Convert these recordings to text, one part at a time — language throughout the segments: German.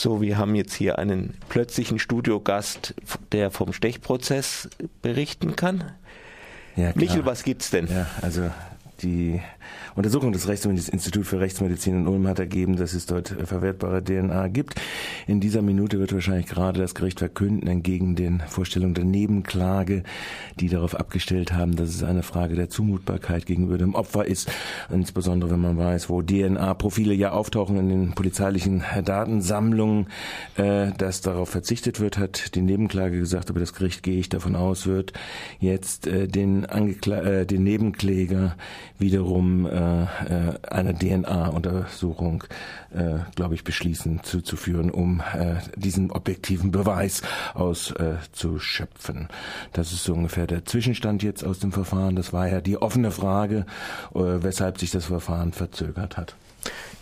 So, wir haben jetzt hier einen plötzlichen Studiogast, der vom Stechprozess berichten kann. Ja, Michel, was gibt's denn? Ja, also die Untersuchung des Instituts für Rechtsmedizin in Ulm hat ergeben, dass es dort verwertbare DNA gibt. In dieser Minute wird wahrscheinlich gerade das Gericht verkünden, entgegen den Vorstellungen der Nebenklage, die darauf abgestellt haben, dass es eine Frage der Zumutbarkeit gegenüber dem Opfer ist. Insbesondere wenn man weiß, wo DNA-Profile ja auftauchen in den polizeilichen Datensammlungen, äh, dass darauf verzichtet wird, hat die Nebenklage gesagt, aber das Gericht gehe ich davon aus, wird jetzt äh, den, Angekla äh, den Nebenkläger wiederum äh, äh eine DNA-Untersuchung, äh, glaube ich, beschließen zuzuführen, um äh, diesen objektiven Beweis auszuschöpfen. Äh, das ist so ungefähr der Zwischenstand jetzt aus dem Verfahren. Das war ja die offene Frage, äh, weshalb sich das Verfahren verzögert hat.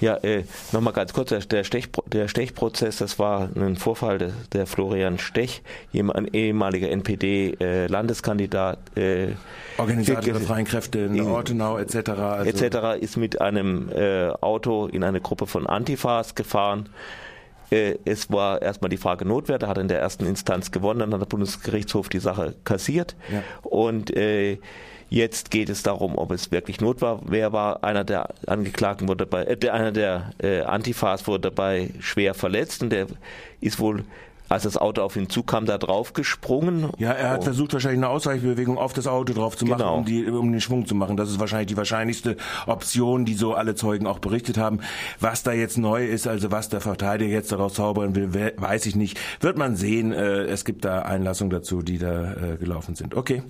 Ja, äh, nochmal ganz kurz, der, Stech, der Stechprozess, das war ein Vorfall der, der Florian Stech, ein ehemaliger NPD-Landeskandidat. Äh, äh, Organisator der freien Kräfte in, in Ortenau etc. Also etc. ist mit einem äh, Auto in eine Gruppe von Antifas gefahren. Äh, es war erstmal die Frage Notwehr, da hat er in der ersten Instanz gewonnen, dann hat der Bundesgerichtshof die Sache kassiert ja. und äh, Jetzt geht es darum, ob es wirklich Notwehr war. Einer der Angeklagten wurde dabei, äh, einer der äh, Antifas wurde dabei schwer verletzt und der ist wohl als das Auto auf ihn zukam, da drauf gesprungen. Ja, er hat oh. versucht wahrscheinlich eine Ausweichbewegung auf das Auto drauf zu machen, genau. um, die, um den Schwung zu machen. Das ist wahrscheinlich die wahrscheinlichste Option, die so alle Zeugen auch berichtet haben. Was da jetzt neu ist, also was der Verteidiger jetzt daraus zaubern will, weiß ich nicht. Wird man sehen. Äh, es gibt da Einlassungen dazu, die da äh, gelaufen sind. Okay.